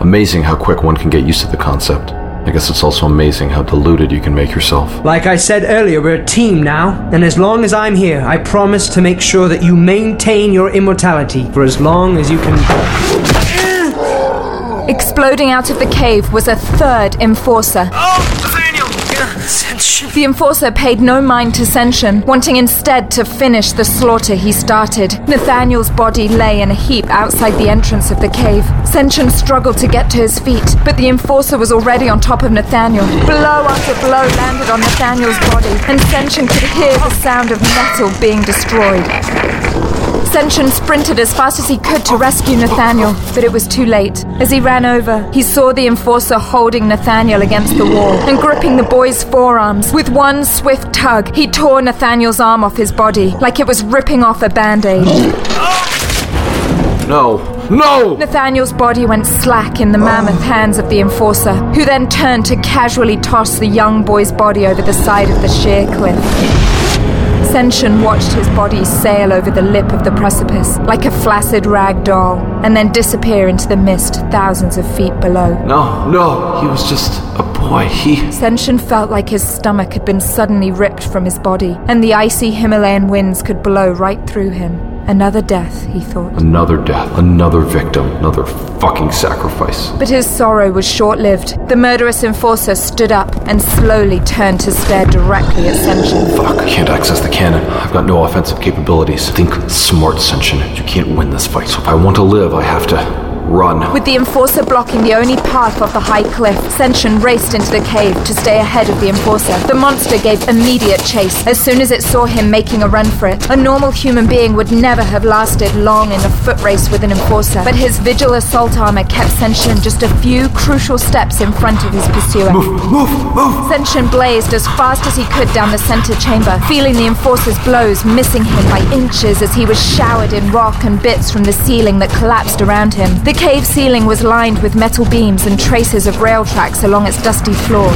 Amazing how quick one can get used to the concept. I guess it's also amazing how deluded you can make yourself. Like I said earlier, we're a team now, and as long as I'm here, I promise to make sure that you maintain your immortality for as long as you can. Exploding out of the cave was a third enforcer. The enforcer paid no mind to Senshin, wanting instead to finish the slaughter he started. Nathaniel's body lay in a heap outside the entrance of the cave. Senshin struggled to get to his feet, but the enforcer was already on top of Nathaniel. Blow after blow landed on Nathaniel's body, and Senshin could hear the sound of metal being destroyed. Senshin sprinted as fast as he could to rescue Nathaniel, but it was too late. As he ran over, he saw the enforcer holding Nathaniel against the wall and gripping the boy's forearms. With one swift tug, he tore Nathaniel's arm off his body, like it was ripping off a band aid. No! No! Nathaniel's body went slack in the mammoth hands of the enforcer, who then turned to casually toss the young boy's body over the side of the sheer cliff. Senshin watched his body sail over the lip of the precipice like a flaccid rag doll, and then disappear into the mist thousands of feet below. No, no, he was just a boy. He. Senshin felt like his stomach had been suddenly ripped from his body, and the icy Himalayan winds could blow right through him. Another death, he thought. Another death, another victim, another fucking sacrifice. But his sorrow was short lived. The murderous enforcer stood up and slowly turned to stare directly at Senshin. Fuck, I can't access the cannon. I've got no offensive capabilities. Think smart, Senshin. You can't win this fight. So if I want to live, I have to run. With the enforcer blocking the only path off the high cliff, Senshin raced into the cave to stay ahead of the enforcer. The monster gave immediate chase as soon as it saw him making a run for it. A normal human being would never have lasted long in a foot race with an enforcer, but his vigil assault armor kept Senshin just a few crucial steps in front of his pursuer. Move, move, move! Senshin blazed as fast as he could down the center chamber, feeling the enforcer's blows missing him by inches as he was showered in rock and bits from the ceiling that collapsed around him. The cave ceiling was lined with metal beams and traces of rail tracks along its dusty floor.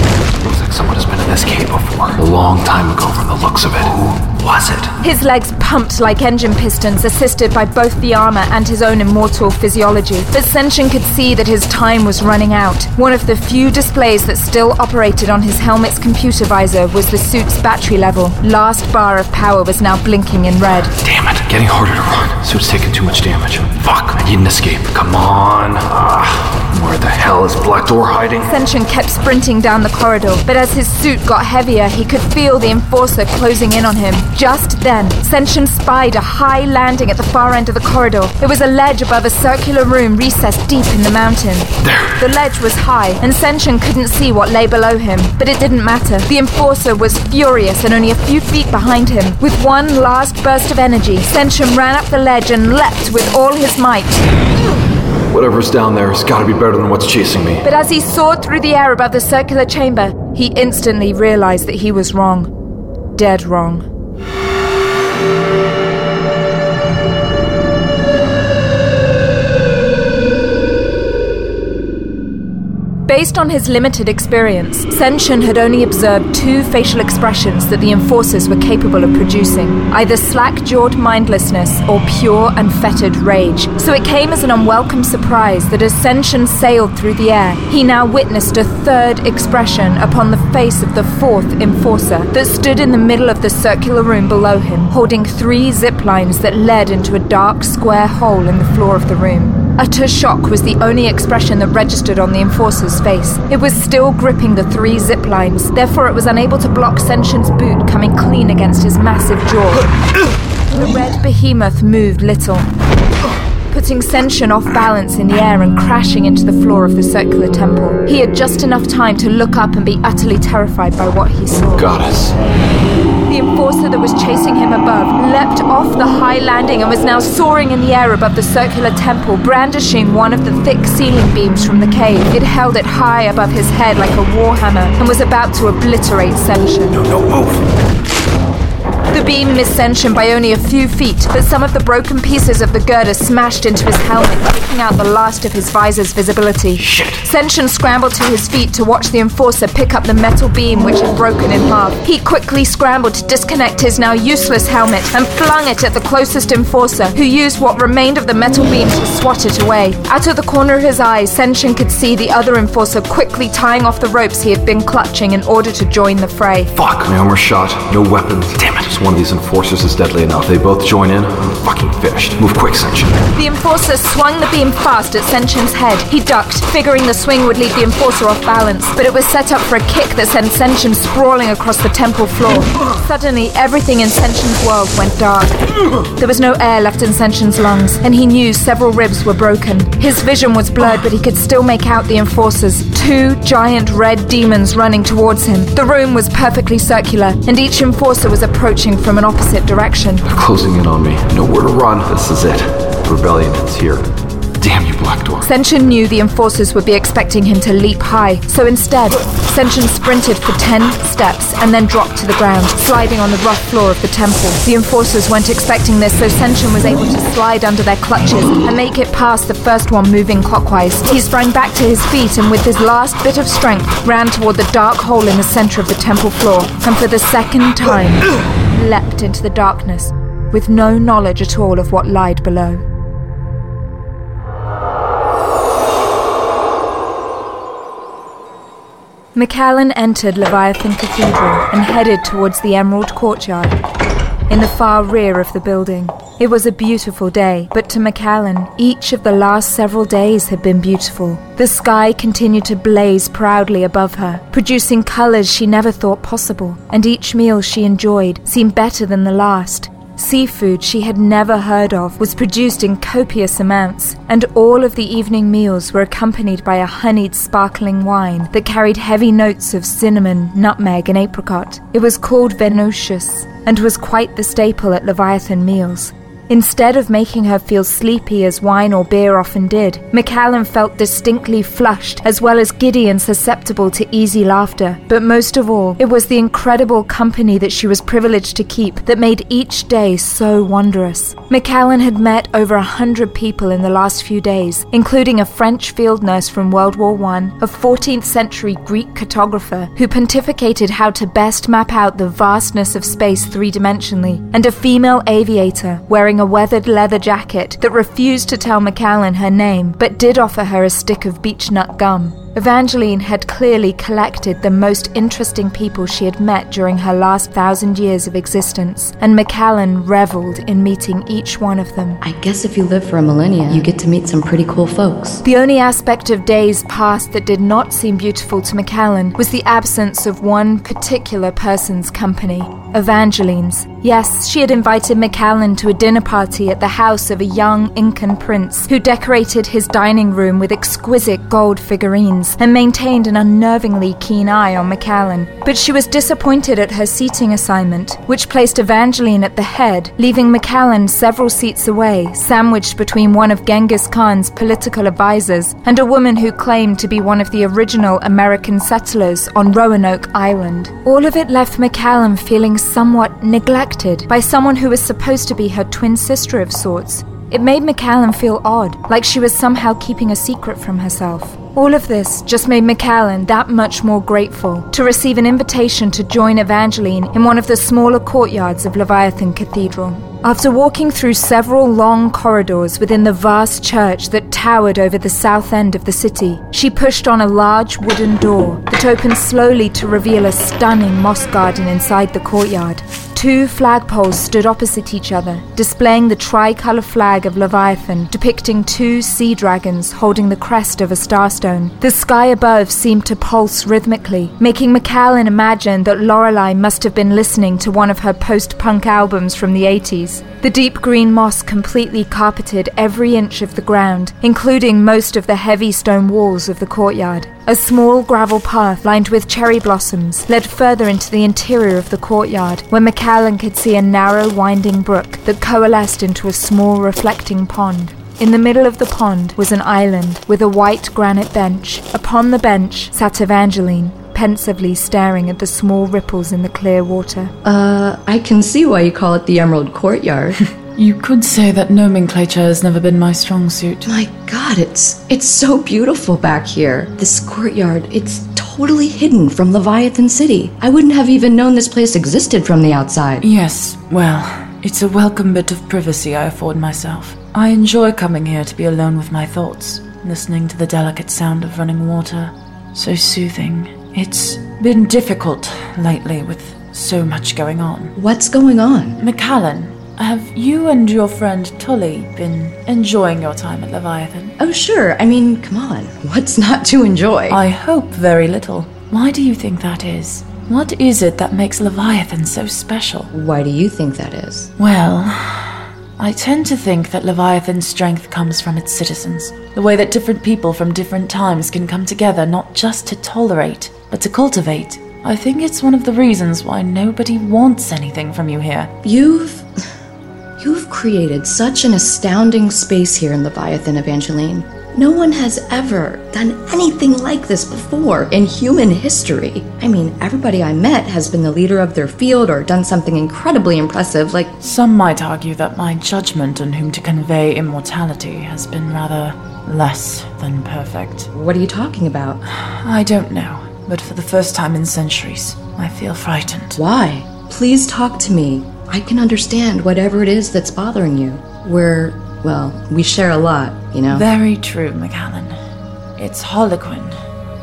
Looks like someone has been in this cave before. A long time ago from the looks of it. Who was it? His legs pumped like engine pistons, assisted by both the armor and his own immortal physiology. But Senshin could see that his time was running out. One of the few displays that still operated on his helmet's computer visor was the suit's battery level. Last bar of power was now blinking in red. Damn it, getting harder to run. Suit's taking too much damage. Fuck, I need an escape. Come on. Ah, where the hell is Black Door hiding? Senshin kept sprinting down the corridor, but as his suit got heavier, he could feel the enforcer closing in on him. Just then, Senshin spied a high landing at the far end of the corridor. It was a ledge above a circular room recessed deep in the mountain. There. The ledge was high, and Senshin couldn't see what lay below him, but it didn't matter. The enforcer was furious and only a few feet behind him. With one last burst of energy, Senshin ran up the ledge and leapt with all his might. Whatever's down there has got to be better than what's chasing me. But as he soared through the air above the circular chamber, he instantly realized that he was wrong. Dead wrong. Based on his limited experience, Senshin had only observed two facial expressions that the enforcers were capable of producing either slack jawed mindlessness or pure and fettered rage. So it came as an unwelcome surprise that as Senshin sailed through the air, he now witnessed a third expression upon the face of the fourth enforcer that stood in the middle of the circular room below him, holding three zip lines that led into a dark square hole in the floor of the room. Utter shock was the only expression that registered on the enforcer's face. It was still gripping the three zip lines, therefore, it was unable to block Senshin's boot coming clean against his massive jaw. The red behemoth moved little, putting Senshin off balance in the air and crashing into the floor of the circular temple. He had just enough time to look up and be utterly terrified by what he saw. Goddess. The enforcer that was chasing him above leapt off the high landing and was now soaring in the air above the circular temple, brandishing one of the thick ceiling beams from the cave. It held it high above his head like a warhammer and was about to obliterate Senshin. No, no, move! The beam missed Senshin by only a few feet, but some of the broken pieces of the girder smashed into his helmet, taking out the last of his visor's visibility. Shit. Senshin scrambled to his feet to watch the enforcer pick up the metal beam which had broken in half. He quickly scrambled to disconnect his now useless helmet and flung it at the closest enforcer, who used what remained of the metal beam to swat it away. Out of the corner of his eye, Senshin could see the other enforcer quickly tying off the ropes he had been clutching in order to join the fray. Fuck, my armor shot. No weapons. Damn it. One of these enforcers is deadly enough. They both join in. I'm fucking fished. Move quick, Senshin. The enforcer swung the beam fast at Senshin's head. He ducked, figuring the swing would leave the enforcer off balance, but it was set up for a kick that sent Senshin sprawling across the temple floor. Suddenly, everything in Senshin's world went dark. There was no air left in Senshin's lungs, and he knew several ribs were broken. His vision was blurred, but he could still make out the enforcers, two giant red demons running towards him. The room was perfectly circular, and each enforcer was approaching from an opposite direction. They're closing in on me. Nowhere to run. This is it. Rebellion is here. Damn you, Black Dwarf. Senshin knew the enforcers would be expecting him to leap high, so instead, Senshin sprinted for ten steps and then dropped to the ground, sliding on the rough floor of the temple. The enforcers weren't expecting this, so Senshin was able to slide under their clutches and make it past the first one moving clockwise. He sprang back to his feet and, with his last bit of strength, ran toward the dark hole in the center of the temple floor, and for the second time, leapt into the darkness with no knowledge at all of what lied below. McAllen entered Leviathan Cathedral and headed towards the Emerald Courtyard in the far rear of the building. It was a beautiful day, but to McAllen, each of the last several days had been beautiful. The sky continued to blaze proudly above her, producing colors she never thought possible, and each meal she enjoyed seemed better than the last. Seafood she had never heard of was produced in copious amounts, and all of the evening meals were accompanied by a honeyed sparkling wine that carried heavy notes of cinnamon, nutmeg, and apricot. It was called Venusius, and was quite the staple at Leviathan meals. Instead of making her feel sleepy as wine or beer often did, McAllen felt distinctly flushed as well as giddy and susceptible to easy laughter. But most of all, it was the incredible company that she was privileged to keep that made each day so wondrous. McAllen had met over a hundred people in the last few days, including a French field nurse from World War I, a 14th century Greek cartographer who pontificated how to best map out the vastness of space three dimensionally, and a female aviator wearing a weathered leather jacket that refused to tell McAllen her name but did offer her a stick of beechnut gum. Evangeline had clearly collected the most interesting people she had met during her last thousand years of existence, and McAllen reveled in meeting each one of them. I guess if you live for a millennia, you get to meet some pretty cool folks. The only aspect of days past that did not seem beautiful to McAllen was the absence of one particular person's company Evangeline's. Yes, she had invited McAllen to a dinner party at the house of a young Incan prince who decorated his dining room with exquisite gold figurines. Plans and maintained an unnervingly keen eye on McAllen. But she was disappointed at her seating assignment, which placed Evangeline at the head, leaving McAllen several seats away, sandwiched between one of Genghis Khan's political advisors and a woman who claimed to be one of the original American settlers on Roanoke Island. All of it left McAllen feeling somewhat neglected by someone who was supposed to be her twin sister of sorts. It made McAllen feel odd, like she was somehow keeping a secret from herself. All of this just made McAllen that much more grateful to receive an invitation to join Evangeline in one of the smaller courtyards of Leviathan Cathedral. After walking through several long corridors within the vast church that towered over the south end of the city, she pushed on a large wooden door that opened slowly to reveal a stunning moss garden inside the courtyard. Two flagpoles stood opposite each other, displaying the tricolour flag of Leviathan, depicting two sea dragons holding the crest of a starstone. The sky above seemed to pulse rhythmically, making McAllen imagine that Lorelei must have been listening to one of her post punk albums from the 80s. The deep green moss completely carpeted every inch of the ground, including most of the heavy stone walls of the courtyard. A small gravel path lined with cherry blossoms led further into the interior of the courtyard, where McAllen could see a narrow, winding brook that coalesced into a small, reflecting pond. In the middle of the pond was an island with a white granite bench. Upon the bench sat Evangeline, pensively staring at the small ripples in the clear water. Uh, I can see why you call it the Emerald Courtyard. [laughs] You could say that nomenclature has never been my strong suit. My god, it's it's so beautiful back here. This courtyard, it's totally hidden from Leviathan City. I wouldn't have even known this place existed from the outside. Yes, well, it's a welcome bit of privacy I afford myself. I enjoy coming here to be alone with my thoughts, listening to the delicate sound of running water. So soothing. It's been difficult lately with so much going on. What's going on? McAllen, have you and your friend Tully been enjoying your time at Leviathan? Oh, sure. I mean, come on. [laughs] What's not to enjoy? I hope very little. Why do you think that is? What is it that makes Leviathan so special? Why do you think that is? Well, I tend to think that Leviathan's strength comes from its citizens. The way that different people from different times can come together not just to tolerate, but to cultivate. I think it's one of the reasons why nobody wants anything from you here. You've. You've created such an astounding space here in Leviathan, Evangeline. No one has ever done anything like this before in human history. I mean, everybody I met has been the leader of their field or done something incredibly impressive, like. Some might argue that my judgment on whom to convey immortality has been rather less than perfect. What are you talking about? I don't know, but for the first time in centuries, I feel frightened. Why? Please talk to me. I can understand whatever it is that's bothering you. We're, well, we share a lot, you know? Very true, McAllen. It's Harlequin.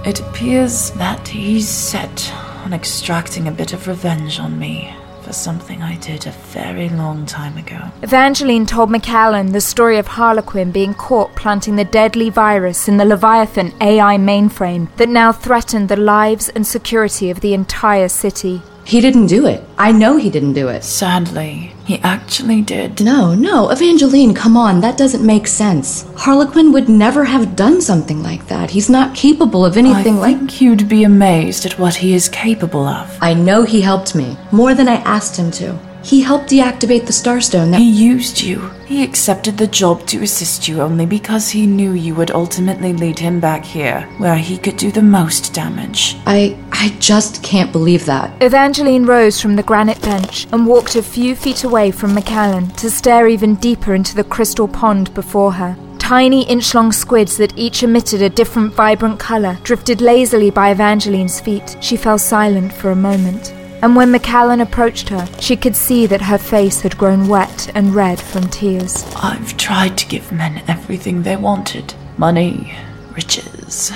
It appears that he's set on extracting a bit of revenge on me for something I did a very long time ago. Evangeline told McAllen the story of Harlequin being caught planting the deadly virus in the Leviathan AI mainframe that now threatened the lives and security of the entire city. He didn't do it. I know he didn't do it. Sadly, he actually did. No, no, Evangeline, come on, that doesn't make sense. Harlequin would never have done something like that. He's not capable of anything like. I like. think you'd be amazed at what he is capable of. I know he helped me more than I asked him to. He helped deactivate the Starstone. That He used you. He accepted the job to assist you only because he knew you would ultimately lead him back here, where he could do the most damage. I I just can't believe that. Evangeline rose from the granite bench and walked a few feet away from McAllen to stare even deeper into the crystal pond before her. Tiny inch long squids that each emitted a different vibrant colour drifted lazily by Evangeline's feet. She fell silent for a moment. And when McAllen approached her, she could see that her face had grown wet and red from tears. I've tried to give men everything they wanted money, riches,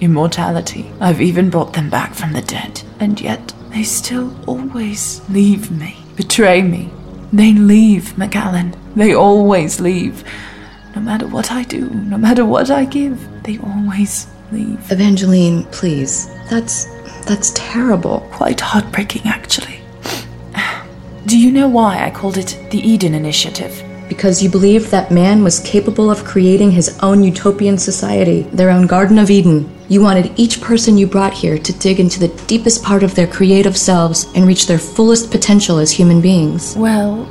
immortality. I've even brought them back from the dead. And yet, they still always leave me, betray me. They leave, McAllen. They always leave. No matter what I do, no matter what I give, they always leave. Evangeline, please. That's that's terrible. Quite heartbreaking, actually. Do you know why I called it the Eden Initiative? Because you believed that man was capable of creating his own utopian society, their own Garden of Eden. You wanted each person you brought here to dig into the deepest part of their creative selves and reach their fullest potential as human beings. Well,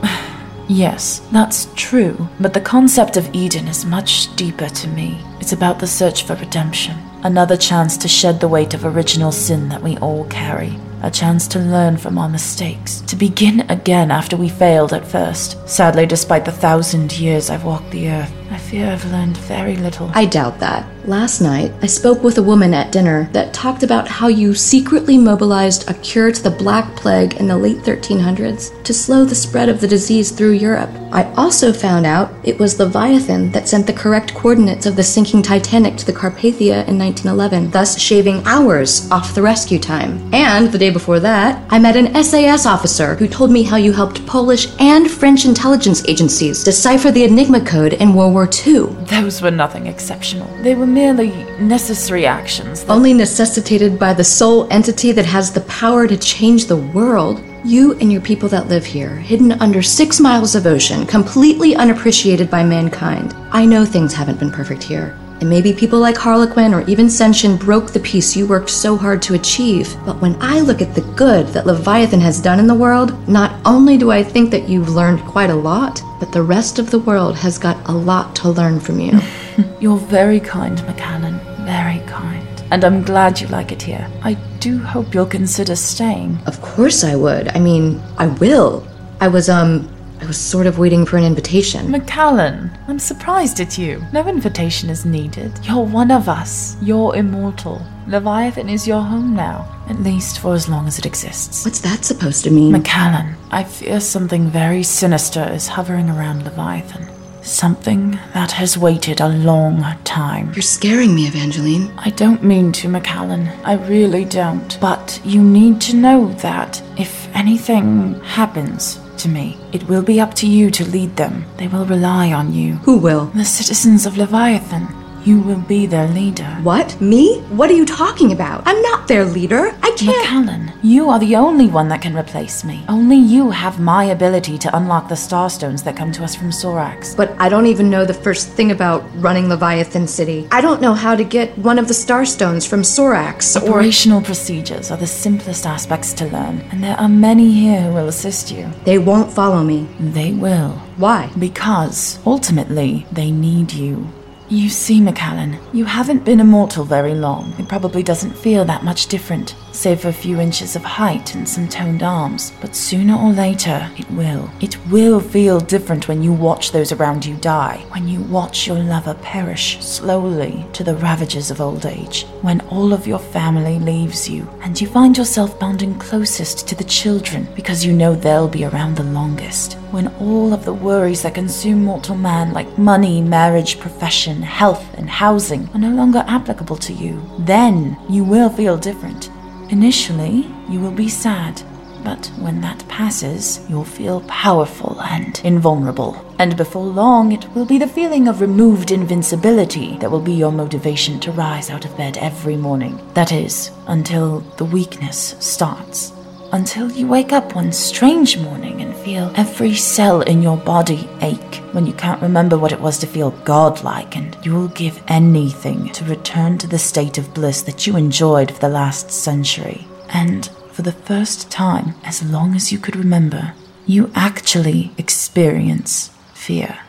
yes, that's true. But the concept of Eden is much deeper to me. It's about the search for redemption, another chance to shed the weight of original sin that we all carry. A chance to learn from our mistakes, to begin again after we failed at first. Sadly, despite the thousand years I've walked the earth, I fear I've learned very little. I doubt that. Last night, I spoke with a woman at dinner that talked about how you secretly mobilized a cure to the Black Plague in the late 1300s to slow the spread of the disease through Europe. I also found out it was Leviathan that sent the correct coordinates of the sinking Titanic to the Carpathia in 1911, thus shaving hours off the rescue time. And the day before that, I met an SAS officer who told me how you helped Polish and French intelligence agencies decipher the Enigma code in World War II. Those were nothing exceptional. They were merely necessary actions. Only necessitated by the sole entity that has the power to change the world. You and your people that live here, hidden under six miles of ocean, completely unappreciated by mankind. I know things haven't been perfect here. And maybe people like Harlequin or even Senshin broke the peace you worked so hard to achieve. But when I look at the good that Leviathan has done in the world, not only do I think that you've learned quite a lot, but the rest of the world has got a lot to learn from you. [laughs] You're very kind, McAllen. Very kind. And I'm glad you like it here. I do hope you'll consider staying. Of course I would. I mean, I will. I was, um, I was sort of waiting for an invitation. McAllen, I'm surprised at you. No invitation is needed. You're one of us. You're immortal. Leviathan is your home now, at least for as long as it exists. What's that supposed to mean? McAllen, I fear something very sinister is hovering around Leviathan. Something that has waited a long time. You're scaring me, Evangeline. I don't mean to, McAllen. I really don't. But you need to know that if anything happens to me, it will be up to you to lead them. They will rely on you. Who will? The citizens of Leviathan. You will be their leader. What? Me? What are you talking about? I'm not their leader. I can't. McAllen, you are the only one that can replace me. Only you have my ability to unlock the starstones that come to us from Sorax. But I don't even know the first thing about running Leviathan City. I don't know how to get one of the Starstones from Sorax or. Operational procedures are the simplest aspects to learn, and there are many here who will assist you. They won't follow me. They will. Why? Because, ultimately, they need you. You see, McAllen, you haven't been immortal very long. It probably doesn't feel that much different, save for a few inches of height and some toned arms. But sooner or later, it will. It will feel different when you watch those around you die, when you watch your lover perish slowly to the ravages of old age, when all of your family leaves you, and you find yourself bonding closest to the children because you know they'll be around the longest when all of the worries that consume mortal man, like money, marriage, profession, health, and housing, are no longer applicable to you, then you will feel different. Initially, you will be sad, but when that passes, you'll feel powerful and invulnerable. And before long, it will be the feeling of removed invincibility that will be your motivation to rise out of bed every morning. That is, until the weakness starts until you wake up one strange morning and feel every cell in your body ache when you can't remember what it was to feel godlike, and you will give anything to return to the state of bliss that you enjoyed for the last century. And for the first time, as long as you could remember, you actually experience fear.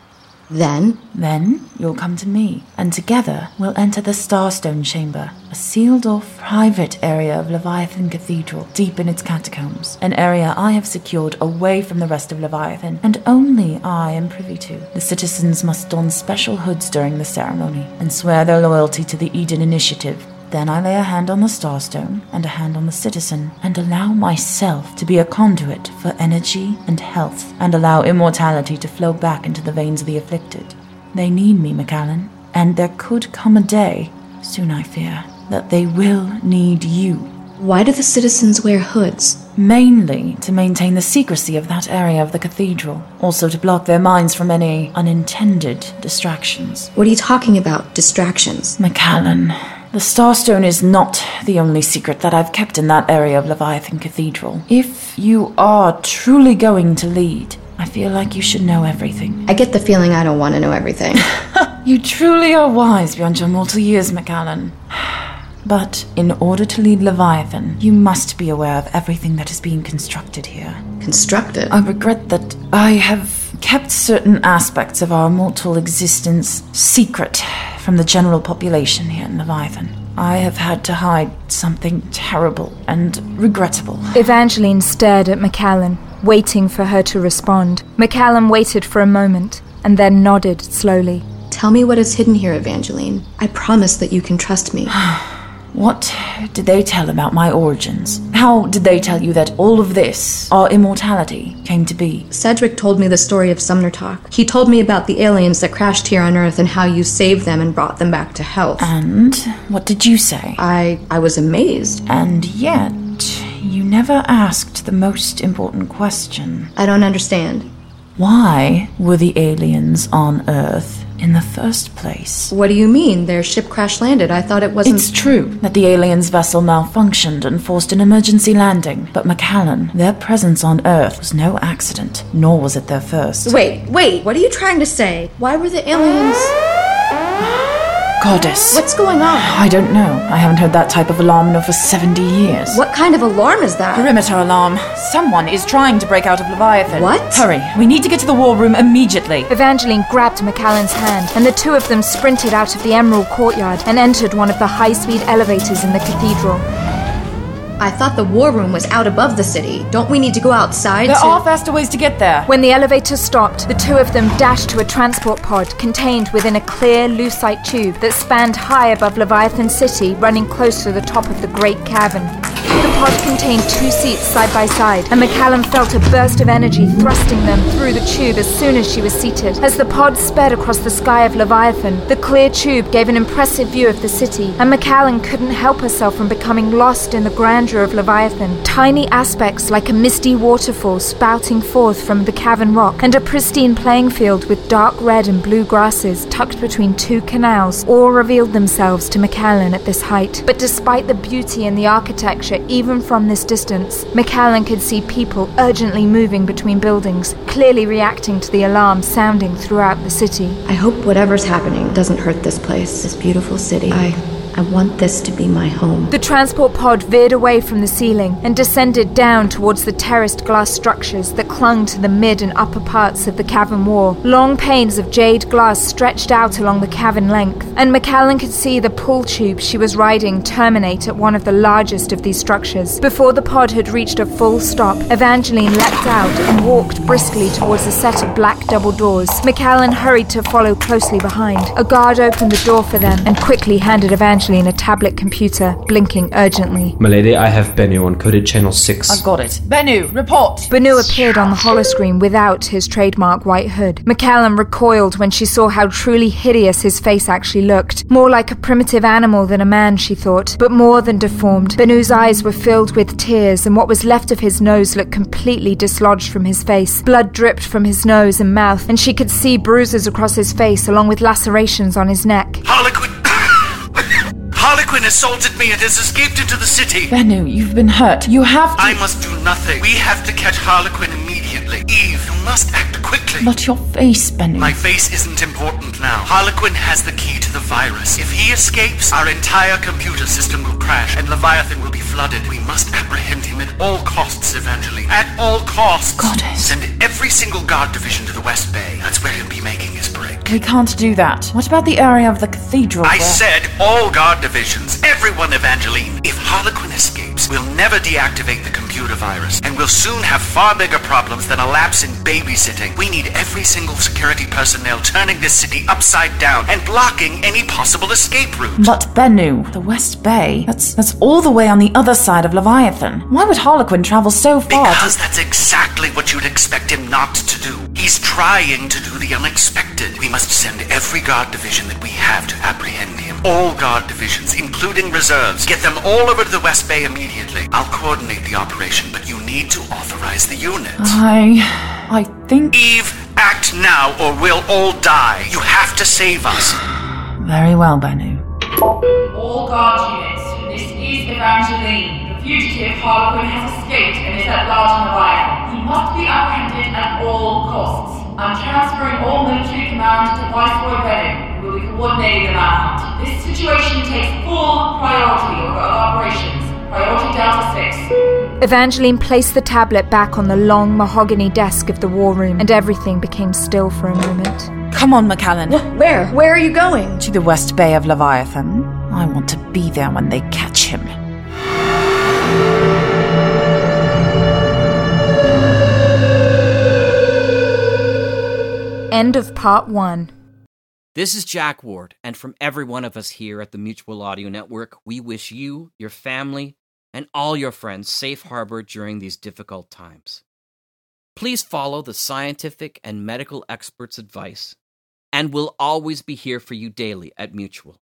Then? Then you'll come to me, and together we'll enter the Starstone Chamber, a sealed off private area of Leviathan Cathedral, deep in its catacombs, an area I have secured away from the rest of Leviathan, and only I am privy to. The citizens must don special hoods during the ceremony, and swear their loyalty to the Eden Initiative. Then I lay a hand on the Starstone and a hand on the citizen, and allow myself to be a conduit for energy and health, and allow immortality to flow back into the veins of the afflicted. They need me, McAllen, and there could come a day, soon I fear, that they will need you. Why do the citizens wear hoods? Mainly to maintain the secrecy of that area of the cathedral, also to block their minds from any unintended distractions. What are you talking about? Distractions? McAllen, the Starstone is not the only secret that I've kept in that area of Leviathan Cathedral. If you are truly going to lead, I feel like you should know everything. I get the feeling I don't want to know everything. [laughs] You truly are wise beyond your mortal years, McAllen. But in order to lead Leviathan, you must be aware of everything that is being constructed here. Constructed? I regret that I have kept certain aspects of our mortal existence secret from the general population here in Leviathan. I have had to hide something terrible and regrettable. Evangeline stared at McAllen, waiting for her to respond. McAllen waited for a moment and then nodded slowly. Tell me what is hidden here, Evangeline. I promise that you can trust me. [sighs] [sighs] [sighs] What did they tell about my origins? How did they tell you that all of this, our immortality, came to be? Cedric told me the story of Sumner Talk. He told me about the aliens that crashed here on Earth and how you saved them and brought them back to health. And what did you say? I I was amazed. And yet, you never asked the most important question. I don't understand. Why were the aliens on Earth in the first place? What do you mean? Their ship crash landed. I thought it wasn't. It's true that the aliens' vessel malfunctioned and forced an emergency landing, but McAllen, their presence on Earth was no accident, nor was it their first. Wait, wait. What are you trying to say? Why were the aliens. Goddess. What's going on? I don't know. I haven't heard that type of alarm in over 70 years. What kind of alarm is that? Perimeter alarm. Someone is trying to break out of Leviathan. What? Hurry. We need to get to the war room immediately. Evangeline grabbed McAllen's hand, and the two of them sprinted out of the Emerald Courtyard and entered one of the high speed elevators in the cathedral. I thought the war room was out above the city. Don't we need to go outside There to. are faster ways to get there. When the elevator stopped, the two of them dashed to a transport pod contained within a clear lucite tube that spanned high above Leviathan City, running close to the top of the Great Cavern. The pod contained two seats side by side, and McAllen felt a burst of energy thrusting them through the tube as soon as she was seated. As the pod sped across the sky of Leviathan, the clear tube gave an impressive view of the city, and McAllen couldn't help herself from becoming lost in the grandeur of Leviathan. Tiny aspects like a misty waterfall spouting forth from the cavern rock, and a pristine playing field with dark red and blue grasses tucked between two canals, all revealed themselves to McAllen at this height. But despite the beauty and the architecture, even from this distance, McAllen could see people urgently moving between buildings, clearly reacting to the alarm sounding throughout the city. I hope whatever's happening doesn't hurt this place, this beautiful city. I. I want this to be my home. The transport pod veered away from the ceiling and descended down towards the terraced glass structures that clung to the mid and upper parts of the cavern wall. Long panes of jade glass stretched out along the cavern length, and McAllen could see the pull tube she was riding terminate at one of the largest of these structures. Before the pod had reached a full stop, Evangeline leapt out and walked briskly towards a set of black double doors. McAllen hurried to follow closely behind. A guard opened the door for them and quickly handed Evangeline a tablet computer, blinking urgently. Milady, I have Bennu on coded channel 6. I've got it. Bennu, report. Bennu appeared on the holoscreen without his trademark white hood. McAllen recoiled when she saw how truly hideous his face actually looked. More like a primitive animal than a man, she thought, but more than deformed. Bennu's eyes were filled with tears, and what was left of his nose looked completely dislodged from his face. Blood dripped from his nose and mouth, and she could see bruises across his face along with lacerations on his neck. Harlequin. Harlequin assaulted me and has escaped into the city. Bennu, you've been hurt. You have to. I must do nothing. We have to catch Harlequin immediately. Eve, you must act quickly. But your face, Bennu. My face isn't important now. Harlequin has the key to the virus. If he escapes, our entire computer system will crash and Leviathan will be flooded. We must apprehend him at all costs, Evangeline. At all costs. Goddess. Send every single guard division to the West Bay. That's where he'll be making. We can't do that. What about the area of the cathedral? I where- said all guard divisions. Everyone, Evangeline. If Harlequin escapes, we'll never deactivate the computer virus, and we'll soon have far bigger problems than a lapse in babysitting. We need every single security personnel turning this city upside down and blocking any possible escape route. But Bennu, the West Bay, that's that's all the way on the other side of Leviathan. Why would Harlequin travel so far? to- Because that's exactly what you'd expect him not to do. He's trying to do the unexpected. We must send every guard division that we have to apprehend him. All guard divisions, including reserves. Get them all over to the West Bay immediately. I'll coordinate the operation, but you need to authorize the unit. I I think Eve, act now or we'll all die. You have to save us. very well, Bennu. All guard units, this is Evangeline. The fugitive Harlequin has escaped and is at large in Leviathan. He must be apprehended at all costs. I'm transferring all military command to Viceroy Redding, who will be coordinating the manhunt. This situation takes full priority over operations. Priority Delta 6. Evangeline placed the tablet back on the long mahogany desk of the war room, and everything became still for a moment. Come on, McAllen. Where? Where are you going? To the West Bay of Leviathan. I want to be there when they catch him. End of part one. This is Jack Ward, and from every one of us here at the Mutual Audio Network, we wish you, your family, and all your friends safe harbor during these difficult times. Please follow the scientific and medical experts' advice, and we'll always be here for you daily at Mutual.